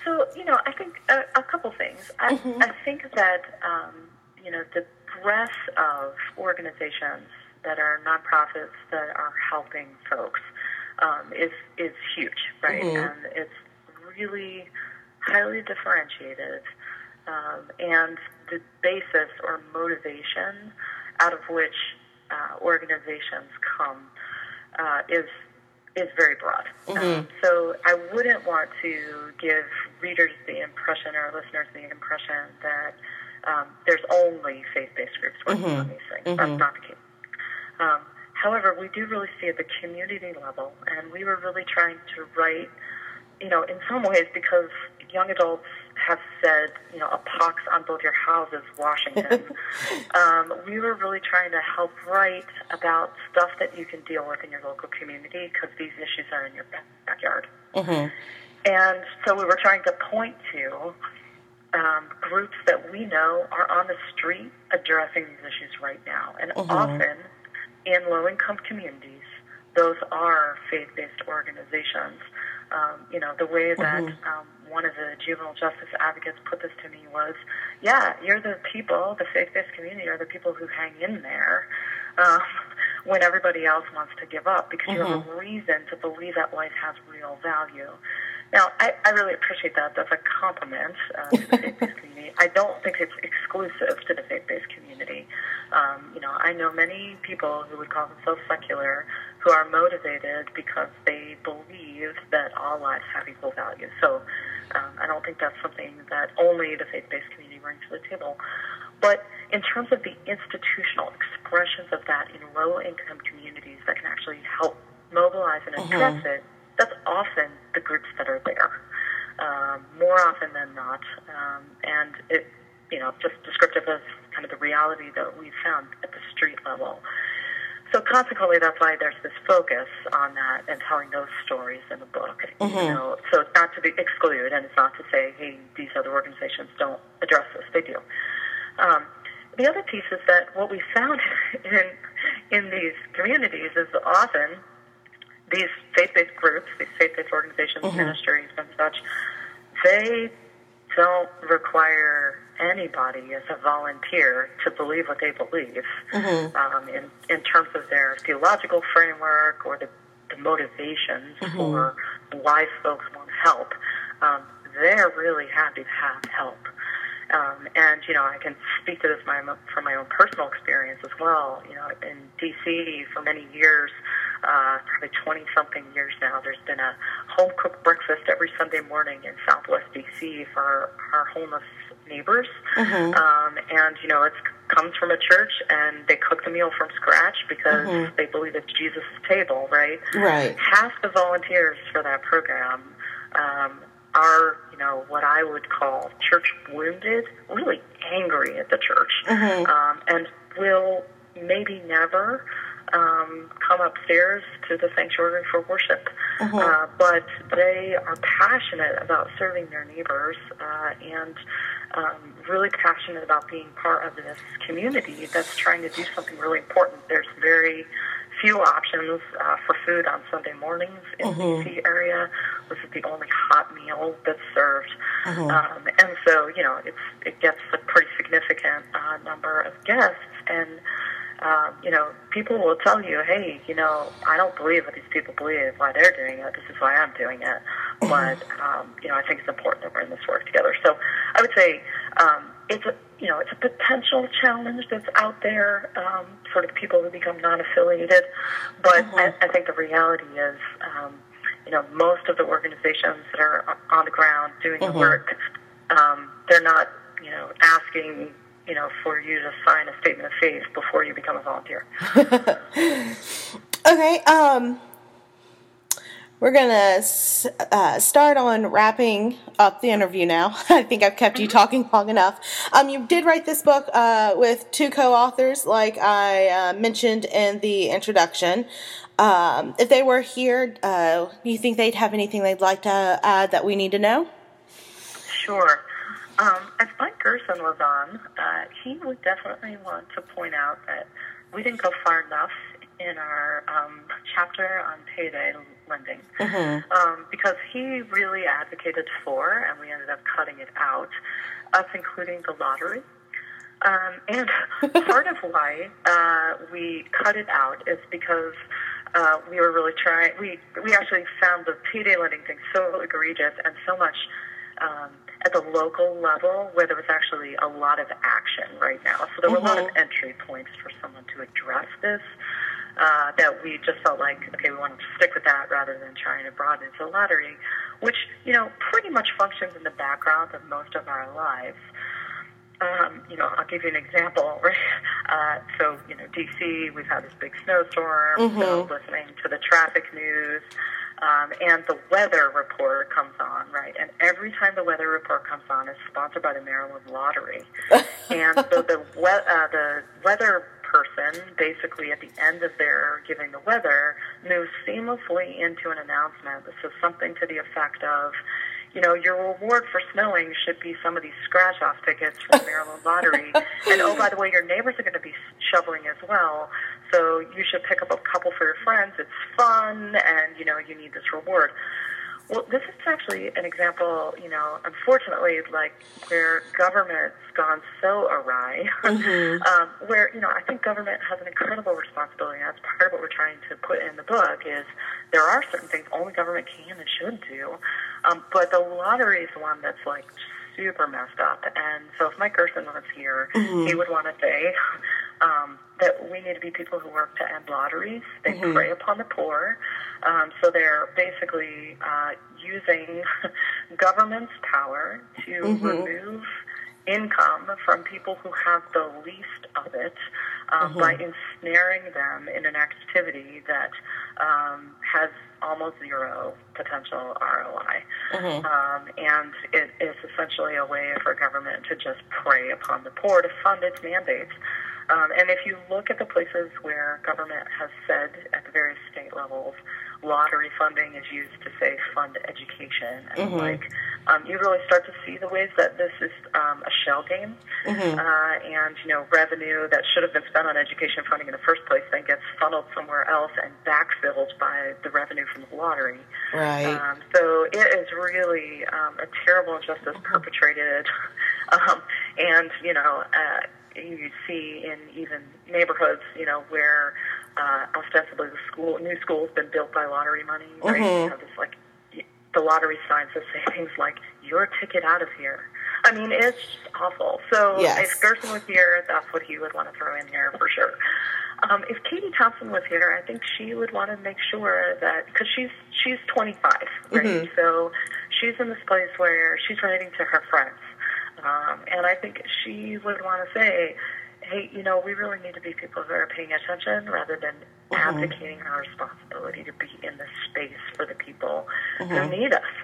So, you know, I think a, a couple things. I, mm-hmm. I think that, um, you know, the breadth of organizations that are nonprofits that are helping folks um, is is huge, right? Mm-hmm. And it's really highly differentiated, um, and the basis or motivation out of which uh, organizations come uh, is is very broad. Mm-hmm. Um, so I wouldn't want to give readers the impression or listeners the impression that um, there's only faith-based groups working mm-hmm. on these things. Mm-hmm. That's not the case. Um, however, we do really see at the community level, and we were really trying to write, you know, in some ways because young adults have said, you know, a pox on both your houses, Washington. um, we were really trying to help write about stuff that you can deal with in your local community because these issues are in your backyard. Mm-hmm. And so we were trying to point to um, groups that we know are on the street addressing these issues right now. And mm-hmm. often in low income communities, those are faith based organizations. Um, you know, the way that mm-hmm. um, one of the juvenile justice advocates put this to me was, yeah, you're the people, the faith based community are the people who hang in there um, when everybody else wants to give up because mm-hmm. you have a mm-hmm. reason to believe that life has real value. Now, I, I really appreciate that. That's a compliment uh, to the faith-based community. I don't think it's exclusive to the faith-based community. Um, you know, I know many people who would call themselves secular who are motivated because they believe that all lives have equal value. So um, I don't think that's something that only the faith-based community brings to the table. But in terms of the institutional expressions of that in low-income communities that can actually help mobilize and address mm-hmm. it, that's often the groups that are there, um, more often than not. Um, and it, you know, just descriptive of kind of the reality that we've found at the street level. So consequently, that's why there's this focus on that and telling those stories in the book. Mm-hmm. You know, so it's not to be excluded, and it's not to say, hey, these other organizations don't address this. They do. Um, the other piece is that what we found in in these communities is often these faith-based groups, these faith-based organizations, mm-hmm. ministries, and such, they don't require anybody as a volunteer to believe what they believe mm-hmm. um, in, in terms of their theological framework or the, the motivations mm-hmm. for why folks want help. Um, they're really happy to have help. Um, and you know, I can speak to this my, from my own personal experience as well. You know, in D.C. for many years, uh, probably 20 something years now, there's been a home cooked breakfast every Sunday morning in Southwest D.C. for our, our homeless neighbors. Mm-hmm. Um, and you know, it comes from a church, and they cook the meal from scratch because mm-hmm. they believe it's Jesus' table, right? Right. Half the volunteers for that program. Um, are, you know, what I would call church wounded, really angry at the church, mm-hmm. um, and will maybe never um, come upstairs to the sanctuary for worship. Mm-hmm. Uh, but they are passionate about serving their neighbors uh, and um, really passionate about being part of this community that's trying to do something really important. There's very few options uh, for food on Sunday mornings in mm-hmm. the DC area. This is the only hot meal that's served, mm-hmm. um, and so you know it's it gets a pretty significant uh, number of guests and. Um, you know, people will tell you, hey, you know, I don't believe what these people believe, why they're doing it. This is why I'm doing it. But, um, you know, I think it's important that we're in this work together. So I would say um, it's a, you know, it's a potential challenge that's out there um, for the people who become non-affiliated. But mm-hmm. I, I think the reality is, um, you know, most of the organizations that are on the ground doing mm-hmm. the work, um, they're not, you know, asking, you know, for you to sign a statement of faith before you become a volunteer. okay. Um, we're going to uh, start on wrapping up the interview now. I think I've kept you mm-hmm. talking long enough. Um, you did write this book uh, with two co authors, like I uh, mentioned in the introduction. Um, if they were here, uh, do you think they'd have anything they'd like to add that we need to know? Sure. Um, if Mike Gerson was on, uh, he would definitely want to point out that we didn't go far enough in our um, chapter on payday lending mm-hmm. um, because he really advocated for, and we ended up cutting it out, us including the lottery. Um, and part of why uh, we cut it out is because uh, we were really trying. We we actually found the payday lending thing so egregious and so much um, at the local level where there was actually a lot of action right now. So there were mm-hmm. a lot of mm-hmm. entry points for someone to address this. Uh, that we just felt like, okay, we want to stick with that rather than trying to broaden it to the lottery, which, you know, pretty much functions in the background of most of our lives. Um, you know, I'll give you an example. Right? Uh, so, you know, DC, we've had this big snowstorm. Mm-hmm. So, listening to the traffic news, um, and the weather report comes on, right? And every time the weather report comes on, it's sponsored by the Maryland Lottery. and so the we- uh, the weather person, basically at the end of their giving the weather, moves seamlessly into an announcement that says something to the effect of, you know, your reward for snowing should be some of these scratch off tickets from the Maryland Lottery. and oh, by the way, your neighbors are going to be shoveling as well. So you should pick up a couple for your friends. It's fun, and, you know, you need this reward. Well, this is actually an example, you know, unfortunately, like where government's gone so awry, mm-hmm. um, where, you know, I think government has an incredible responsibility. And that's part of what we're trying to put in the book is there are certain things only government can and should do. Um, but the lottery is one that's like super messed up. And so if Mike Gerson was here, mm-hmm. he would want to say um, that we need to be people who work to end lotteries. They mm-hmm. prey upon the poor. Um, so they're basically uh, using government's power to mm-hmm. remove income from people who have the least of it um, mm-hmm. by ensnaring them in an activity that um, has almost zero potential ROI. Mm-hmm. Um, and it is essentially a way for government to just prey upon the poor to fund its mandates. Um, and if you look at the places where government has said at the various state levels, lottery funding is used to say fund education and mm-hmm. like, um, you really start to see the ways that this is um, a shell game, mm-hmm. uh, and you know revenue that should have been spent on education funding in the first place then gets funneled somewhere else and backfilled by the revenue from the lottery. Right. Um, so it is really um, a terrible injustice mm-hmm. perpetrated, um, and you know. Uh, you see in even neighborhoods, you know, where uh, ostensibly the school, new school has been built by lottery money, right? Mm-hmm. You have this like the lottery signs that say things like "Your ticket out of here." I mean, it's awful. So yes. if Gerson was here, that's what he would want to throw in here for sure. Um, if Katie Thompson was here, I think she would want to make sure that because she's she's 25, right? Mm-hmm. So she's in this place where she's writing to her friends um, and I think she would want to say, hey, you know, we really need to be people who are paying attention rather than mm-hmm. abdicating our responsibility to be in this space for the people mm-hmm. who need us.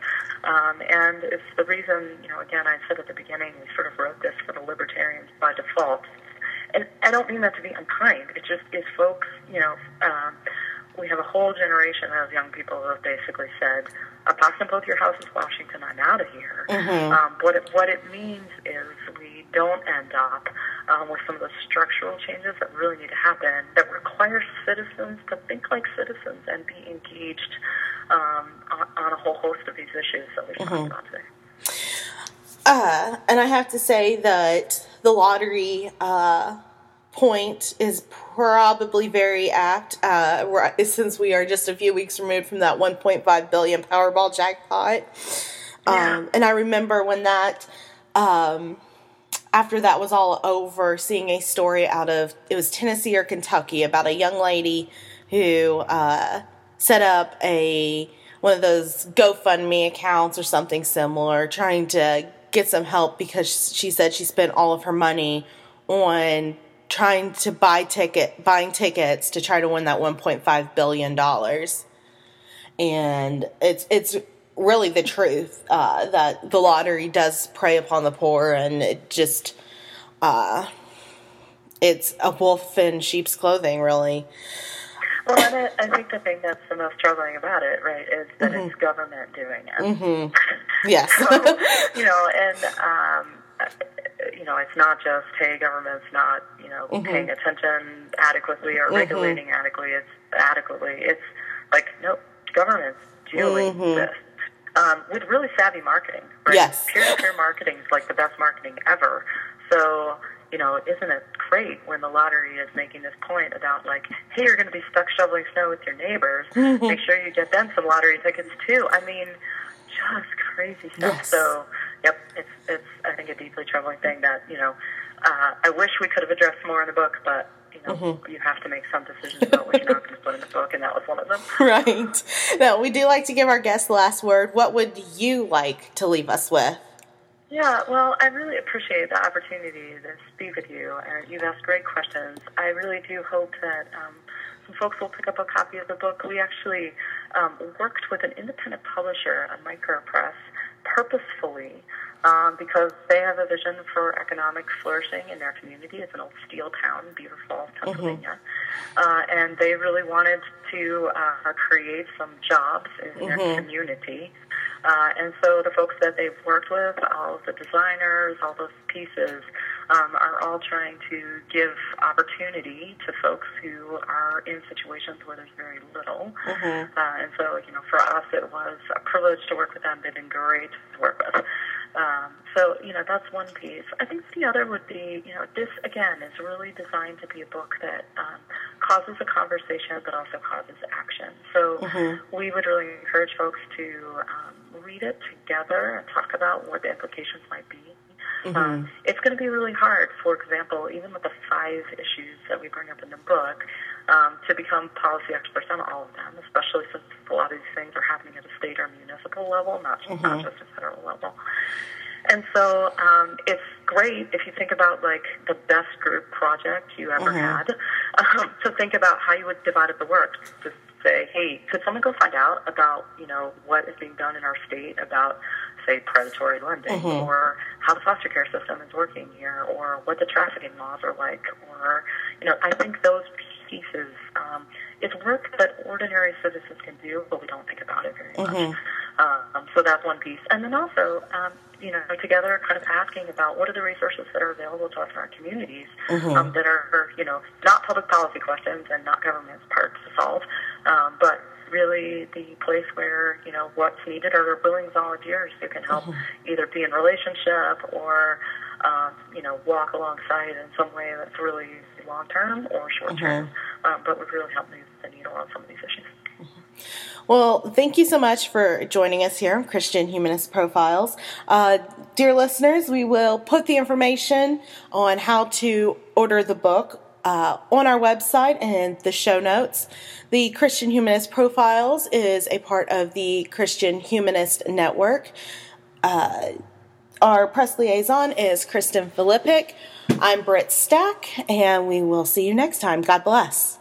Um, and it's the reason, you know, again, I said at the beginning, we sort of wrote this for the libertarians by default. And I don't mean that to be unkind. It just is folks, you know, um, we have a whole generation of young people who have basically said, "Apostle, both your houses, Washington, I'm out of here." Mm-hmm. Um, what it, what it means is we don't end up um, with some of the structural changes that really need to happen that require citizens to think like citizens and be engaged um, on, on, a whole host of these issues that we've mm-hmm. talked about today. Uh, and I have to say that the lottery. Uh, point is probably very apt uh, since we are just a few weeks removed from that 1.5 billion Powerball jackpot. Yeah. Um, and I remember when that, um, after that was all over, seeing a story out of it was Tennessee or Kentucky about a young lady who uh, set up a one of those GoFundMe accounts or something similar, trying to get some help because she said she spent all of her money on trying to buy ticket buying tickets to try to win that 1.5 billion dollars. And it's it's really the truth uh, that the lottery does prey upon the poor and it just uh, it's a wolf in sheep's clothing really well, and I, think the thing that's the most troubling about it, right, is that mm-hmm. it's government doing it. Mm-hmm. Yes. so, you know, and um, you know, it's not just hey, government's not you know mm-hmm. paying attention adequately or mm-hmm. regulating adequately. It's adequately. It's like no, government's doing mm-hmm. this um, with really savvy marketing. Right? Yes, peer-to-peer marketing is like the best marketing ever. So you know, isn't it great when the lottery is making this point about like, hey, you're going to be stuck shoveling snow with your neighbors. Mm-hmm. Make sure you get them some lottery tickets too. I mean, just crazy stuff. Yes. So, yep, it's it's I think a deeply troubling thing that you know. Uh, I wish we could have addressed more in the book, but you know, mm-hmm. you have to make some decisions about what you're not going to put in the book, and that was one of them. Right. Now, we do like to give our guests the last word. What would you like to leave us with? Yeah, well, I really appreciate the opportunity to speak with you. and you've asked great questions. I really do hope that um, some folks will pick up a copy of the book. We actually um, worked with an independent publisher, a micro press, purposefully um, because they have a vision for economic flourishing in their community. It's an old steel town, Beaver Falls, mm-hmm. Pennsylvania, mm-hmm. uh, and they really wanted to uh, create some jobs in mm-hmm. their community. Uh, and so the folks that they've worked with, all of the designers, all those pieces, um, are all trying to give opportunity to folks who are in situations where there's very little. Mm-hmm. Uh, and so, you know, for us, it was a privilege to work with them. They've been great to work with. Um, so, you know, that's one piece. I think the other would be, you know, this, again, is really designed to be a book that um, causes a conversation but also causes action. So mm-hmm. we would really encourage folks to um, read it together and talk about what the implications might be. Mm-hmm. Um, it's going to be really hard, for example, even with the five issues that we bring up in the book, um, to become policy experts on all of them, especially since a lot of these things are happening at a state or municipal level, not just, mm-hmm. not just a federal level. And so um, it's great if you think about like the best group project you ever mm-hmm. had, um, to think about how you would divide up the work. To say, hey, could someone go find out about you know what is being done in our state about say predatory lending, mm-hmm. or how the foster care system is working here, or what the trafficking laws are like, or you know, I think those pieces. Um, it's work that ordinary citizens can do, but we don't think about it very mm-hmm. much. Um, so that's one piece. And then also, um, you know, together kind of asking about what are the resources that are available to us in our communities mm-hmm. um, that are, you know, not public policy questions and not government's part to solve, um, but really the place where you know what's needed are willing volunteers who can help mm-hmm. either be in relationship or um, you know walk alongside in some way that's really long term or short term, mm-hmm. um, but would really help move the needle on some of these issues. Mm-hmm. Well, thank you so much for joining us here on Christian Humanist Profiles. Uh, dear listeners, we will put the information on how to order the book uh, on our website and the show notes. The Christian Humanist Profiles is a part of the Christian Humanist Network. Uh, our press liaison is Kristen Filippic. I'm Britt Stack, and we will see you next time. God bless.